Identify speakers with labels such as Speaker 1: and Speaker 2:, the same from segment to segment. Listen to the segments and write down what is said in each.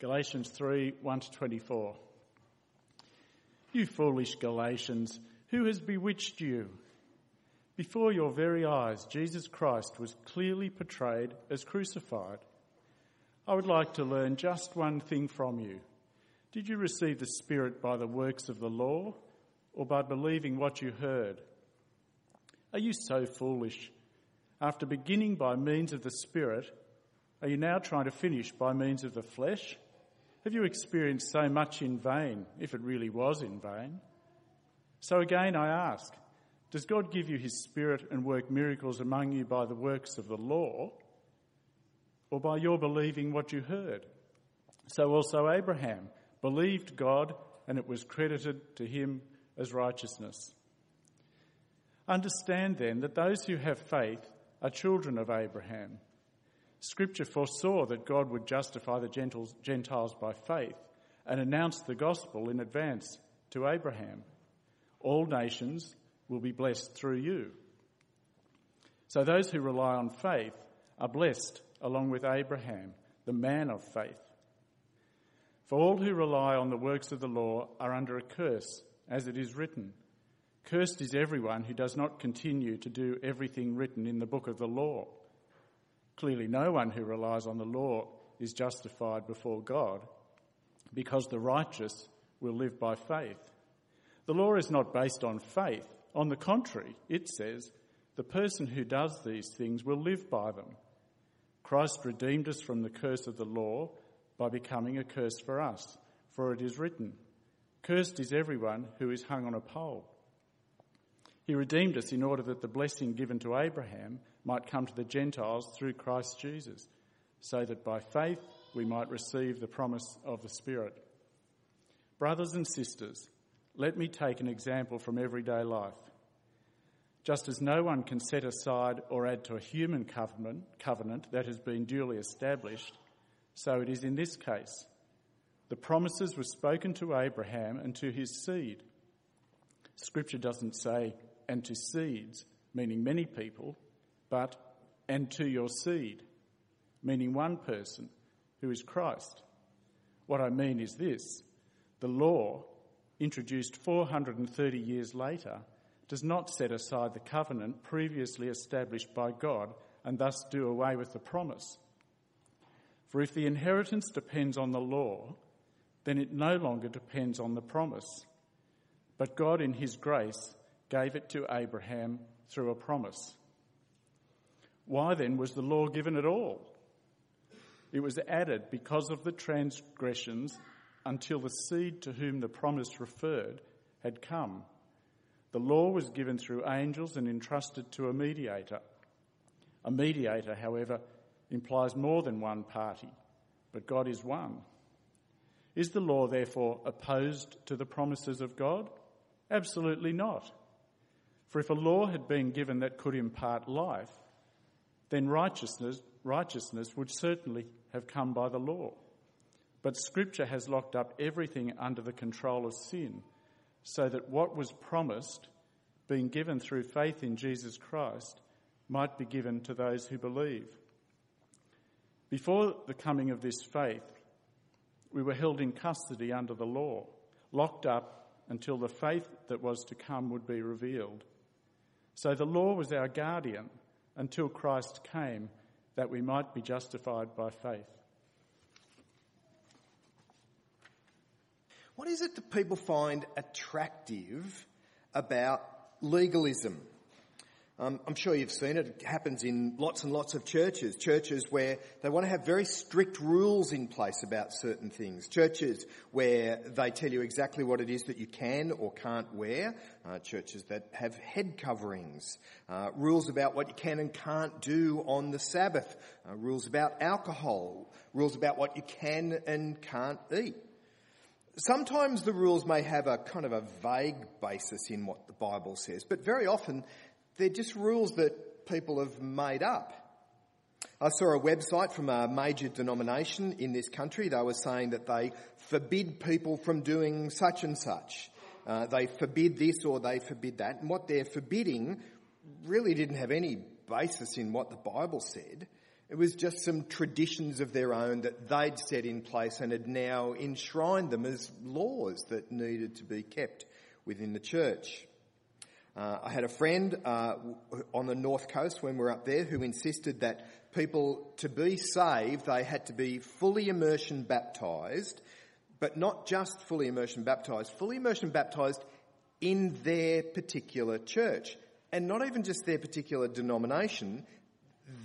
Speaker 1: Galatians 3 1 to 24. You foolish Galatians, who has bewitched you? Before your very eyes, Jesus Christ was clearly portrayed as crucified. I would like to learn just one thing from you. Did you receive the Spirit by the works of the law or by believing what you heard? Are you so foolish? After beginning by means of the Spirit, are you now trying to finish by means of the flesh? Have you experienced so much in vain, if it really was in vain? So again, I ask Does God give you His Spirit and work miracles among you by the works of the law, or by your believing what you heard? So also Abraham believed God, and it was credited to him as righteousness. Understand then that those who have faith are children of Abraham. Scripture foresaw that God would justify the Gentiles by faith and announced the gospel in advance to Abraham. All nations will be blessed through you. So those who rely on faith are blessed along with Abraham, the man of faith. For all who rely on the works of the law are under a curse, as it is written. Cursed is everyone who does not continue to do everything written in the book of the law. Clearly, no one who relies on the law is justified before God, because the righteous will live by faith. The law is not based on faith. On the contrary, it says, the person who does these things will live by them. Christ redeemed us from the curse of the law by becoming a curse for us, for it is written, Cursed is everyone who is hung on a pole. He redeemed us in order that the blessing given to Abraham might come to the Gentiles through Christ Jesus, so that by faith we might receive the promise of the Spirit. Brothers and sisters, let me take an example from everyday life. Just as no one can set aside or add to a human covenant, covenant that has been duly established, so it is in this case. The promises were spoken to Abraham and to his seed. Scripture doesn't say, and to seeds, meaning many people, but and to your seed, meaning one person, who is Christ. What I mean is this the law, introduced 430 years later, does not set aside the covenant previously established by God and thus do away with the promise. For if the inheritance depends on the law, then it no longer depends on the promise. But God, in His grace, gave it to Abraham through a promise. Why then was the law given at all? It was added because of the transgressions until the seed to whom the promise referred had come. The law was given through angels and entrusted to a mediator. A mediator, however, implies more than one party, but God is one. Is the law therefore opposed to the promises of God? Absolutely not. For if a law had been given that could impart life, then righteousness, righteousness would certainly have come by the law. But Scripture has locked up everything under the control of sin, so that what was promised, being given through faith in Jesus Christ, might be given to those who believe. Before the coming of this faith, we were held in custody under the law, locked up until the faith that was to come would be revealed. So the law was our guardian until Christ came that we might be justified by faith.
Speaker 2: What is it that people find attractive about legalism? Um, I'm sure you've seen it. It happens in lots and lots of churches. Churches where they want to have very strict rules in place about certain things. Churches where they tell you exactly what it is that you can or can't wear. Uh, churches that have head coverings. Uh, rules about what you can and can't do on the Sabbath. Uh, rules about alcohol. Rules about what you can and can't eat. Sometimes the rules may have a kind of a vague basis in what the Bible says, but very often they're just rules that people have made up. I saw a website from a major denomination in this country. They were saying that they forbid people from doing such and such. Uh, they forbid this or they forbid that. And what they're forbidding really didn't have any basis in what the Bible said. It was just some traditions of their own that they'd set in place and had now enshrined them as laws that needed to be kept within the church. Uh, I had a friend uh, on the north coast when we were up there who insisted that people, to be saved, they had to be fully immersion baptised, but not just fully immersion baptised, fully immersion baptised in their particular church. And not even just their particular denomination,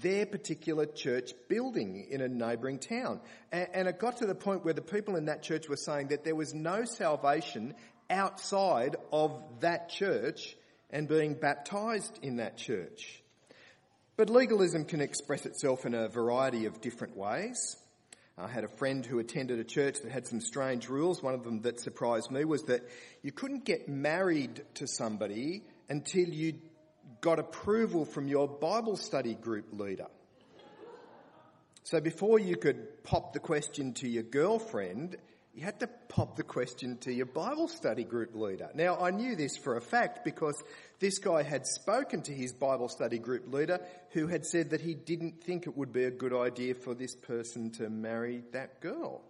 Speaker 2: their particular church building in a neighbouring town. And, and, it got to the point where the people in that church were saying that there was no salvation outside of that church and being baptised in that church. But legalism can express itself in a variety of different ways. I had a friend who attended a church that had some strange rules. One of them that surprised me was that you couldn't get married to somebody until you got approval from your Bible study group leader. So before you could pop the question to your girlfriend, you had to pop the question to your Bible study group leader. Now, I knew this for a fact because this guy had spoken to his Bible study group leader who had said that he didn't think it would be a good idea for this person to marry that girl.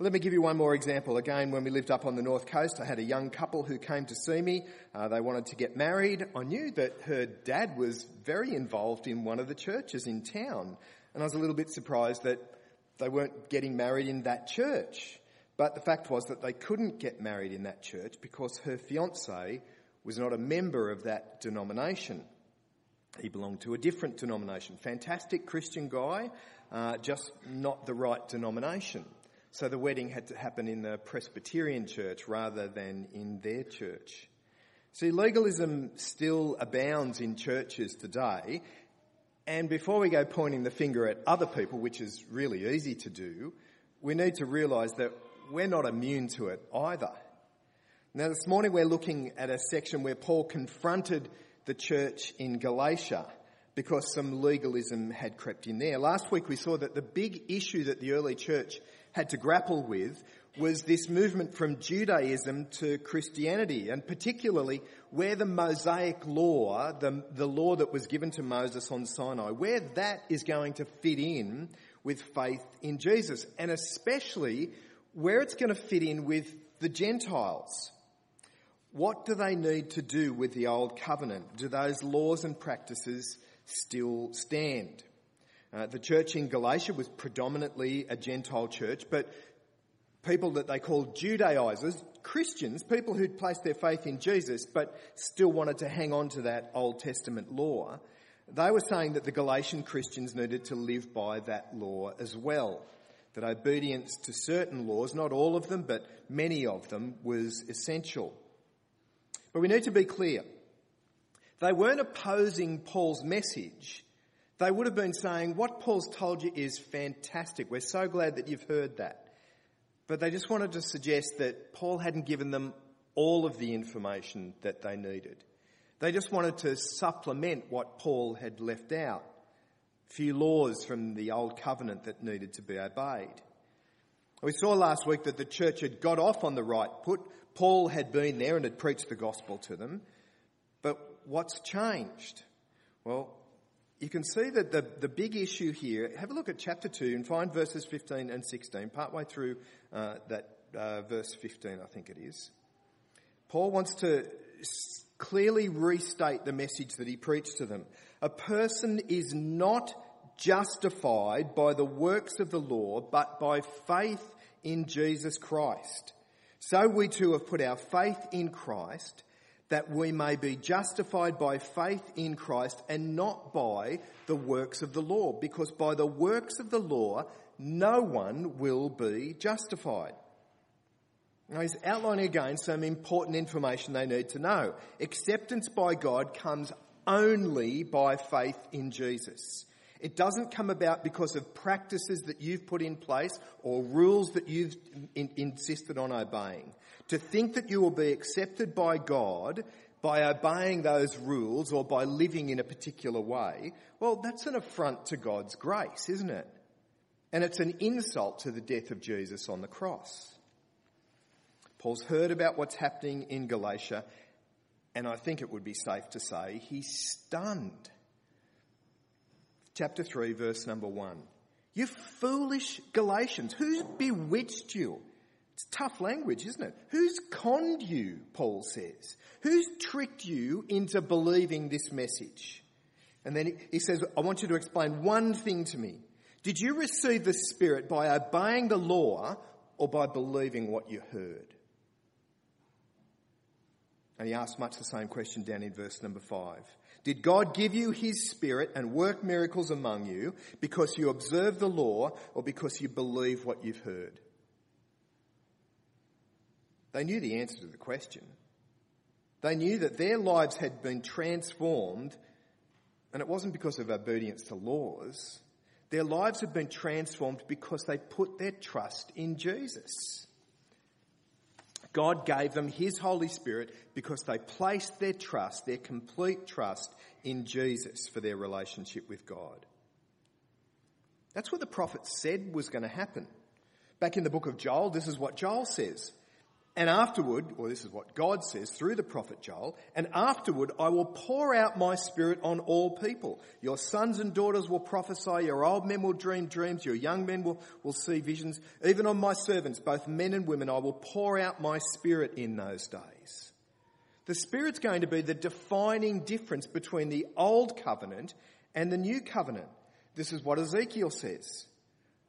Speaker 2: Let me give you one more example. Again, when we lived up on the north coast, I had a young couple who came to see me. Uh, they wanted to get married. I knew that her dad was very involved in one of the churches in town, and I was a little bit surprised that they weren't getting married in that church. But the fact was that they couldn't get married in that church because her fiance was not a member of that denomination. He belonged to a different denomination. Fantastic Christian guy, uh, just not the right denomination. So the wedding had to happen in the Presbyterian church rather than in their church. See, legalism still abounds in churches today. And before we go pointing the finger at other people, which is really easy to do, we need to realise that we're not immune to it either. Now, this morning we're looking at a section where Paul confronted the church in Galatia because some legalism had crept in there. Last week we saw that the big issue that the early church had to grapple with was this movement from Judaism to Christianity, and particularly where the Mosaic law, the, the law that was given to Moses on Sinai, where that is going to fit in with faith in Jesus, and especially where it's going to fit in with the Gentiles. What do they need to do with the old covenant? Do those laws and practices still stand? Uh, the church in Galatia was predominantly a Gentile church, but people that they called Judaizers, Christians, people who'd placed their faith in Jesus but still wanted to hang on to that Old Testament law, they were saying that the Galatian Christians needed to live by that law as well. That obedience to certain laws, not all of them, but many of them, was essential. But we need to be clear. They weren't opposing Paul's message they would have been saying, What Paul's told you is fantastic. We're so glad that you've heard that. But they just wanted to suggest that Paul hadn't given them all of the information that they needed. They just wanted to supplement what Paul had left out. Few laws from the Old Covenant that needed to be obeyed. We saw last week that the church had got off on the right foot. Paul had been there and had preached the gospel to them. But what's changed? Well, you can see that the, the big issue here, have a look at chapter 2 and find verses 15 and 16, partway through uh, that uh, verse 15, I think it is. Paul wants to clearly restate the message that he preached to them. A person is not justified by the works of the law, but by faith in Jesus Christ. So we too have put our faith in Christ that we may be justified by faith in Christ and not by the works of the law, because by the works of the law, no one will be justified. Now he's outlining again some important information they need to know. Acceptance by God comes only by faith in Jesus. It doesn't come about because of practices that you've put in place or rules that you've in- insisted on obeying. To think that you will be accepted by God by obeying those rules or by living in a particular way, well, that's an affront to God's grace, isn't it? And it's an insult to the death of Jesus on the cross. Paul's heard about what's happening in Galatia, and I think it would be safe to say he's stunned chapter 3, verse number 1. You foolish Galatians, who's bewitched you? It's tough language, isn't it? Who's conned you, Paul says? Who's tricked you into believing this message? And then he says, I want you to explain one thing to me. Did you receive the Spirit by obeying the law or by believing what you heard? And he asks much the same question down in verse number five. Did God give you his spirit and work miracles among you because you observe the law or because you believe what you've heard? They knew the answer to the question. They knew that their lives had been transformed, and it wasn't because of obedience to laws. Their lives had been transformed because they put their trust in Jesus. God gave them His Holy Spirit because they placed their trust, their complete trust in Jesus for their relationship with God. That's what the prophet said was going to happen. Back in the book of Joel, this is what Joel says. And afterward, or this is what God says through the prophet Joel, and afterward I will pour out my spirit on all people. Your sons and daughters will prophesy, your old men will dream dreams, your young men will, will see visions. Even on my servants, both men and women, I will pour out my spirit in those days. The spirit's going to be the defining difference between the old covenant and the new covenant. This is what Ezekiel says.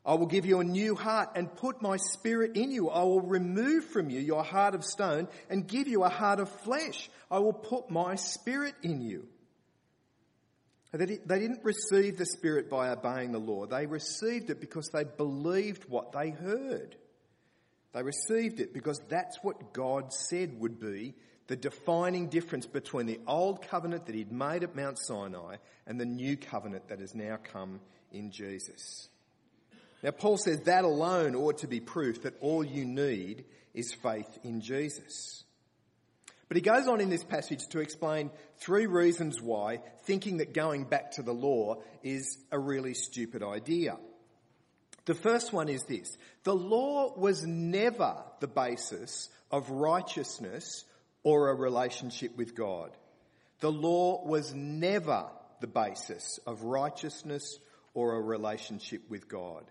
Speaker 2: I will give you a new heart and put my spirit in you. I will remove from you your heart of stone and give you a heart of flesh. I will put my spirit in you. They didn't receive the spirit by obeying the law. They received it because they believed what they heard. They received it because that's what God said would be the defining difference between the old covenant that he'd made at Mount Sinai and the new covenant that has now come in Jesus. Now, Paul says that alone ought to be proof that all you need is faith in Jesus. But he goes on in this passage to explain three reasons why thinking that going back to the law is a really stupid idea. The first one is this. The law was never the basis of righteousness or a relationship with God. The law was never the basis of righteousness or a relationship with God.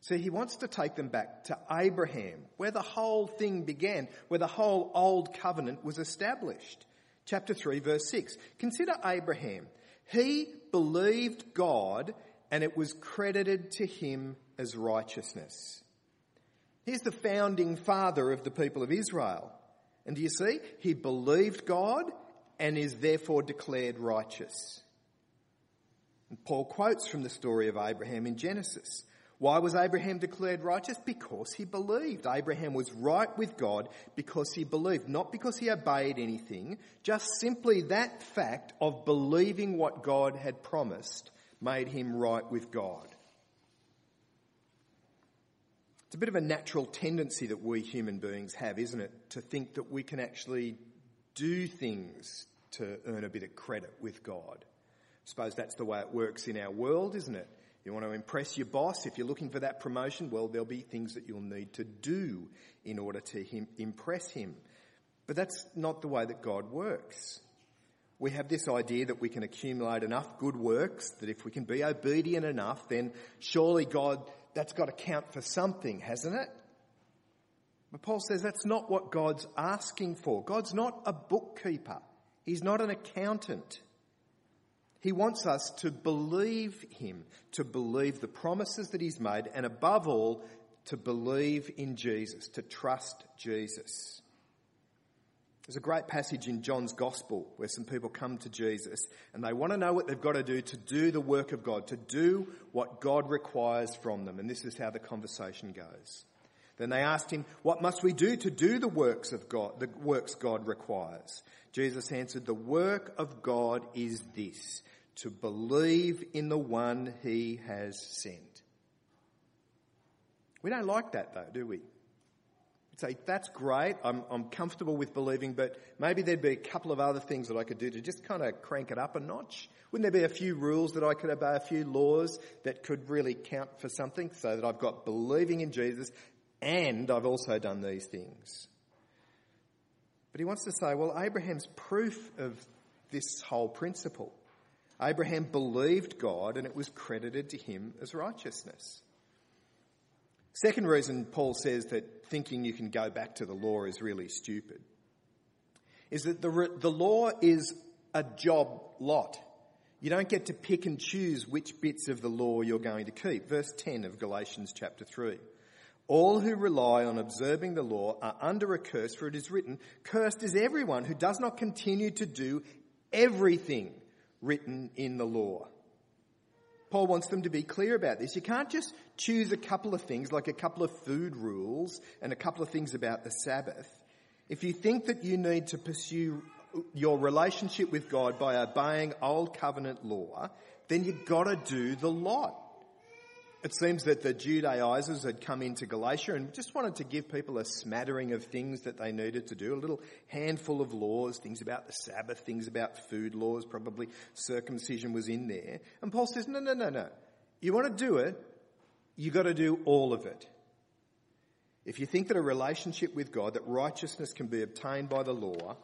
Speaker 2: So he wants to take them back to Abraham, where the whole thing began, where the whole old covenant was established. Chapter 3 verse 6. Consider Abraham. He believed God and it was credited to him as righteousness. He's the founding father of the people of Israel. And do you see? He believed God and is therefore declared righteous. And Paul quotes from the story of Abraham in Genesis. Why was Abraham declared righteous? Because he believed. Abraham was right with God because he believed, not because he obeyed anything. Just simply that fact of believing what God had promised made him right with God. It's a bit of a natural tendency that we human beings have, isn't it? To think that we can actually do things to earn a bit of credit with God. I suppose that's the way it works in our world, isn't it? You want to impress your boss, if you're looking for that promotion, well, there'll be things that you'll need to do in order to him, impress him. But that's not the way that God works. We have this idea that we can accumulate enough good works, that if we can be obedient enough, then surely God, that's got to count for something, hasn't it? But Paul says that's not what God's asking for. God's not a bookkeeper. He's not an accountant. He wants us to believe Him, to believe the promises that He's made, and above all, to believe in Jesus, to trust Jesus. There's a great passage in John's Gospel where some people come to Jesus and they want to know what they've got to do to do the work of God, to do what God requires from them. And this is how the conversation goes. Then they asked him, What must we do to do the works of God, the works God requires? Jesus answered, The work of God is this, to believe in the one he has sent. We don't like that though, do we? We'd say, that's great, I'm, I'm comfortable with believing, but maybe there'd be a couple of other things that I could do to just kind of crank it up a notch. Wouldn't there be a few rules that I could obey, a few laws that could really count for something so that I've got believing in Jesus and I've also done these things? But he wants to say, well, Abraham's proof of this whole principle. Abraham believed God and it was credited to him as righteousness. Second reason Paul says that thinking you can go back to the law is really stupid is that the, the law is a job lot. You don't get to pick and choose which bits of the law you're going to keep. Verse 10 of Galatians chapter 3. All who rely on observing the law are under a curse, for it is written, Cursed is everyone who does not continue to do everything written in the law. Paul wants them to be clear about this. You can't just choose a couple of things, like a couple of food rules and a couple of things about the Sabbath. If you think that you need to pursue your relationship with God by obeying old covenant law, then you've got to do the lot. It seems that the Judaizers had come into Galatia and just wanted to give people a smattering of things that they needed to do, a little handful of laws, things about the Sabbath, things about food laws, probably circumcision was in there. And Paul says, no, no, no, no. You want to do it, you got to do all of it. If you think that a relationship with God, that righteousness can be obtained by the law,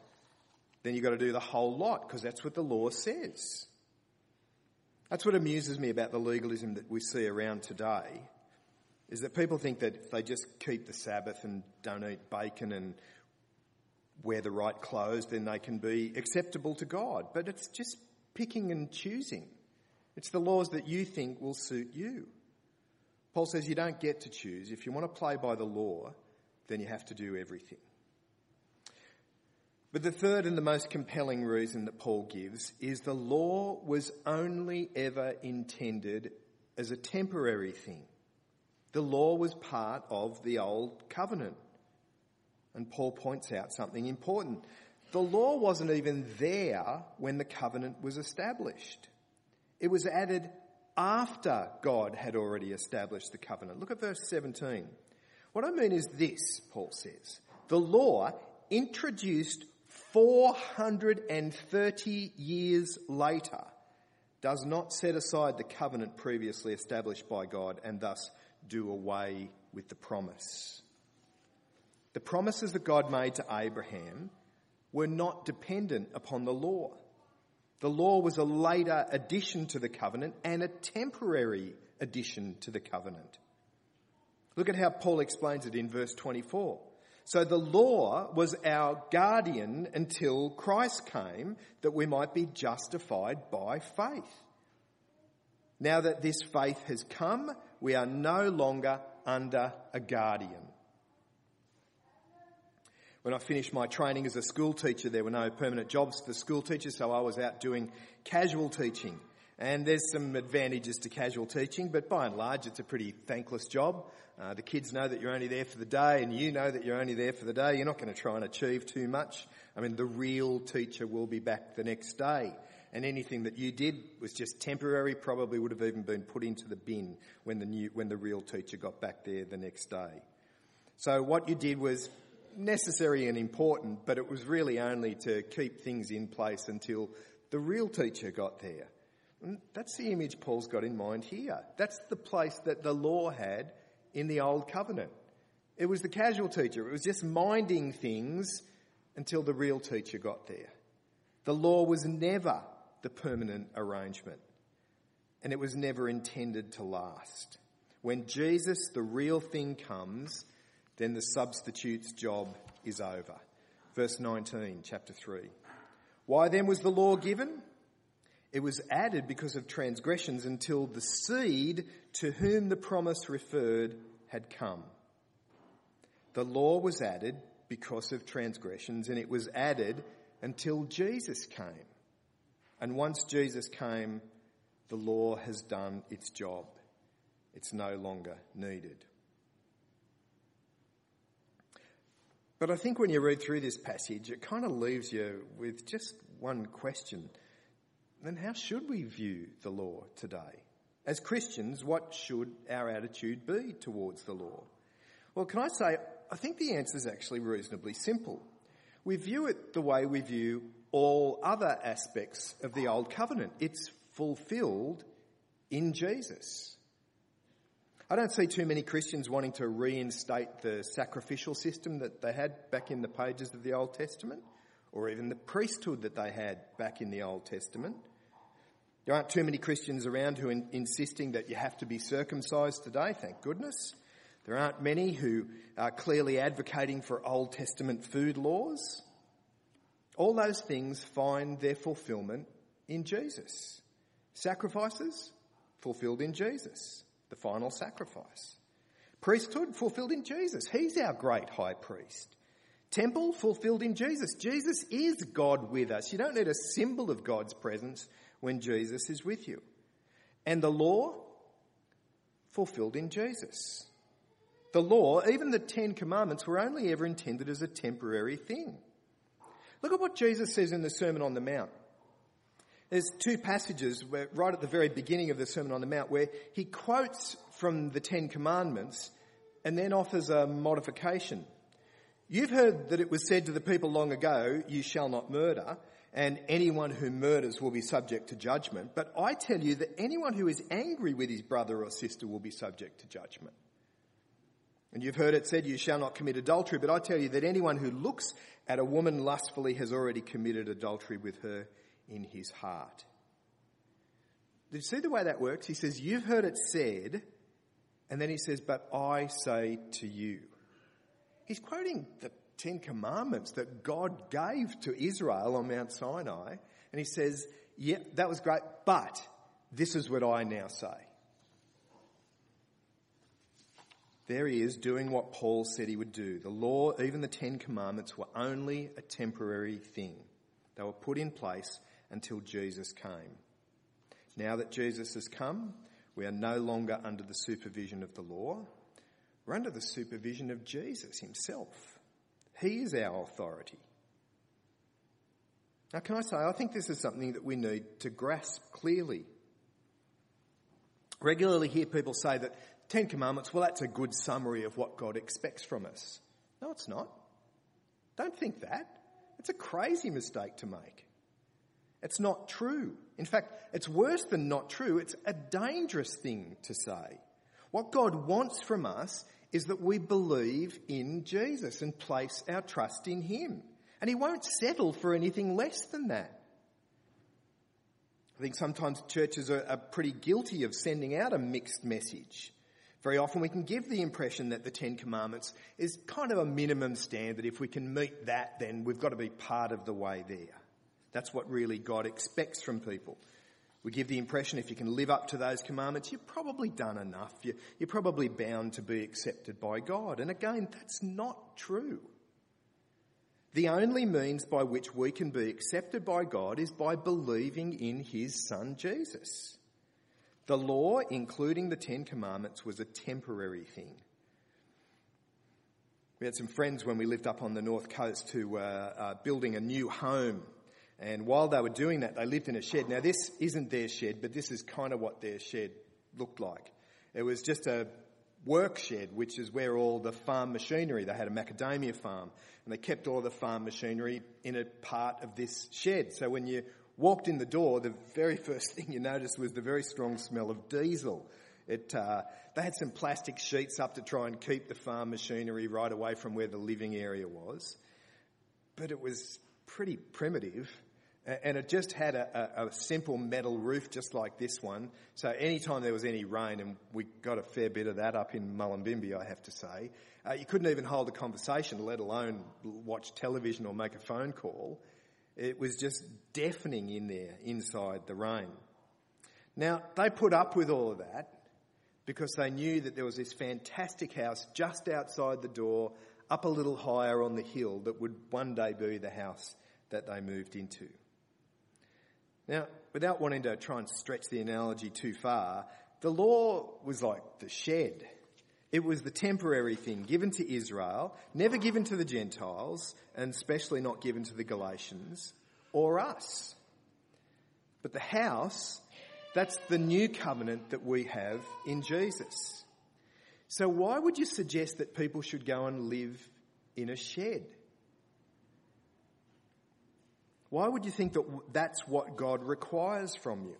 Speaker 2: then you've got to do the whole lot because that's what the law says. That's what amuses me about the legalism that we see around today is that people think that if they just keep the Sabbath and don't eat bacon and wear the right clothes, then they can be acceptable to God. But it's just picking and choosing. It's the laws that you think will suit you. Paul says you don't get to choose. If you want to play by the law, then you have to do everything. But the third and the most compelling reason that Paul gives is the law was only ever intended as a temporary thing. The law was part of the old covenant. And Paul points out something important. The law wasn't even there when the covenant was established. It was added after God had already established the covenant. Look at verse 17. What I mean is this, Paul says. The law introduced 430 years later does not set aside the covenant previously established by God and thus do away with the promise. The promises that God made to Abraham were not dependent upon the law. The law was a later addition to the covenant and a temporary addition to the covenant. Look at how Paul explains it in verse 24. So the law was our guardian until Christ came that we might be justified by faith. Now that this faith has come, we are no longer under a guardian. When I finished my training as a school teacher, there were no permanent jobs for school teachers, so I was out doing casual teaching. And there's some advantages to casual teaching, but by and large, it's a pretty thankless job. Uh, the kids know that you're only there for the day, and you know that you're only there for the day. You're not going to try and achieve too much. I mean, the real teacher will be back the next day. And anything that you did was just temporary, probably would have even been put into the bin when the new, when the real teacher got back there the next day. So what you did was necessary and important, but it was really only to keep things in place until the real teacher got there. And that's the image Paul's got in mind here. That's the place that the law had in the old covenant. It was the casual teacher. It was just minding things until the real teacher got there. The law was never the permanent arrangement. And it was never intended to last. When Jesus, the real thing, comes, then the substitute's job is over. Verse 19, chapter 3. Why then was the law given? It was added because of transgressions until the seed to whom the promise referred had come. The law was added because of transgressions, and it was added until Jesus came. And once Jesus came, the law has done its job. It's no longer needed. But I think when you read through this passage, it kind of leaves you with just one question. Then how should we view the law today? As Christians, what should our attitude be towards the law? Well, can I say, I think the answer is actually reasonably simple. We view it the way we view all other aspects of the Old Covenant. It's fulfilled in Jesus. I don't see too many Christians wanting to reinstate the sacrificial system that they had back in the pages of the Old Testament, or even the priesthood that they had back in the Old Testament. There aren't too many Christians around who are insisting that you have to be circumcised today, thank goodness. There aren't many who are clearly advocating for Old Testament food laws. All those things find their fulfillment in Jesus. Sacrifices fulfilled in Jesus, the final sacrifice. Priesthood fulfilled in Jesus. He's our great high priest. Temple fulfilled in Jesus. Jesus is God with us. You don't need a symbol of God's presence when Jesus is with you. And the law fulfilled in Jesus. The law, even the Ten Commandments, were only ever intended as a temporary thing. Look at what Jesus says in the Sermon on the Mount. There's two passages where, right at the very beginning of the Sermon on the Mount where he quotes from the Ten Commandments and then offers a modification. You've heard that it was said to the people long ago, you shall not murder, and anyone who murders will be subject to judgment. But I tell you that anyone who is angry with his brother or sister will be subject to judgment. And you've heard it said, you shall not commit adultery, but I tell you that anyone who looks at a woman lustfully has already committed adultery with her in his heart. Did you see the way that works? He says, You've heard it said, and then he says, But I say to you. He's quoting the Ten Commandments that God gave to Israel on Mount Sinai, and he says, Yeah, that was great, but this is what I now say. There he is doing what Paul said he would do. The law, even the Ten Commandments, were only a temporary thing. They were put in place until Jesus came. Now that Jesus has come, we are no longer under the supervision of the law. We're under the supervision of Jesus himself. He is our authority. Now, can I say, I think this is something that we need to grasp clearly. Regularly hear people say that Ten Commandments, well, that's a good summary of what God expects from us. No, it's not. Don't think that. It's a crazy mistake to make. It's not true. In fact, it's worse than not true. It's a dangerous thing to say. What God wants from us is that we believe in Jesus and place our trust in Him. And He won't settle for anything less than that. I think sometimes churches are, pretty guilty of sending out a mixed message. Very often we can give the impression that the Ten Commandments is kind of a minimum standard. If we can meet that, then we've got to be part of the way there. That's what really God expects from people. We give the impression if you can live up to those commandments, you've probably done enough. You're, probably bound to be accepted by God. And again, that's not true. The only means by which we can be accepted by God is by believing in His Son Jesus. The law, including the Ten Commandments, was a temporary thing. We had some friends when we lived up on the north coast who were uh, building a new home. And while they were doing that, they lived in a shed. Now, this isn't their shed, but this is kind of what their shed looked like. It was just a work shed, which is where all the farm machinery, they had a macadamia farm, and they kept all the farm machinery in a part of this shed. So when you walked in the door, the very first thing you noticed was the very strong smell of diesel. It, uh, they had some plastic sheets up to try and keep the farm machinery right away from where the living area was. But it was pretty primitive. And it just had a, a, a, simple metal roof just like this one. So anytime there was any rain, and we got a fair bit of that up in Mullumbimby, I have to say, uh, you couldn't even hold a conversation, let alone watch television or make a phone call. It was just deafening in there inside the rain. Now, they put up with all of that because they knew that there was this fantastic house just outside the door, up a little higher on the hill, that would one day be the house that they moved into. Now, without wanting to try and stretch the analogy too far, the law was like the shed. It was the temporary thing given to Israel, never given to the Gentiles, and especially not given to the Galatians or us. But the house, that's the new covenant that we have in Jesus. So why would you suggest that people should go and live in a shed? Why would you think that that's what God requires from you?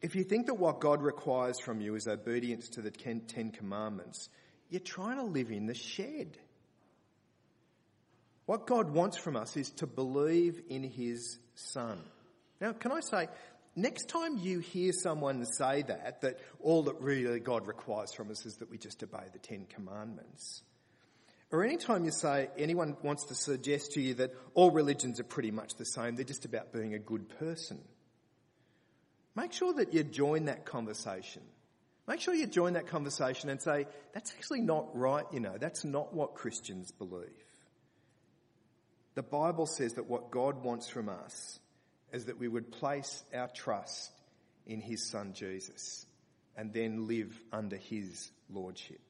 Speaker 2: If you think that what God requires from you is obedience to the Ten Commandments, you're trying to live in the shed. What God wants from us is to believe in His Son. Now, can I say, next time you hear someone say that, that all that really God requires from us is that we just obey the Ten Commandments, or anytime you say anyone wants to suggest to you that all religions are pretty much the same, they're just about being a good person, make sure that you join that conversation. Make sure you join that conversation and say, that's actually not right, you know, that's not what Christians believe. The Bible says that what God wants from us is that we would place our trust in His Son Jesus and then live under His Lordship.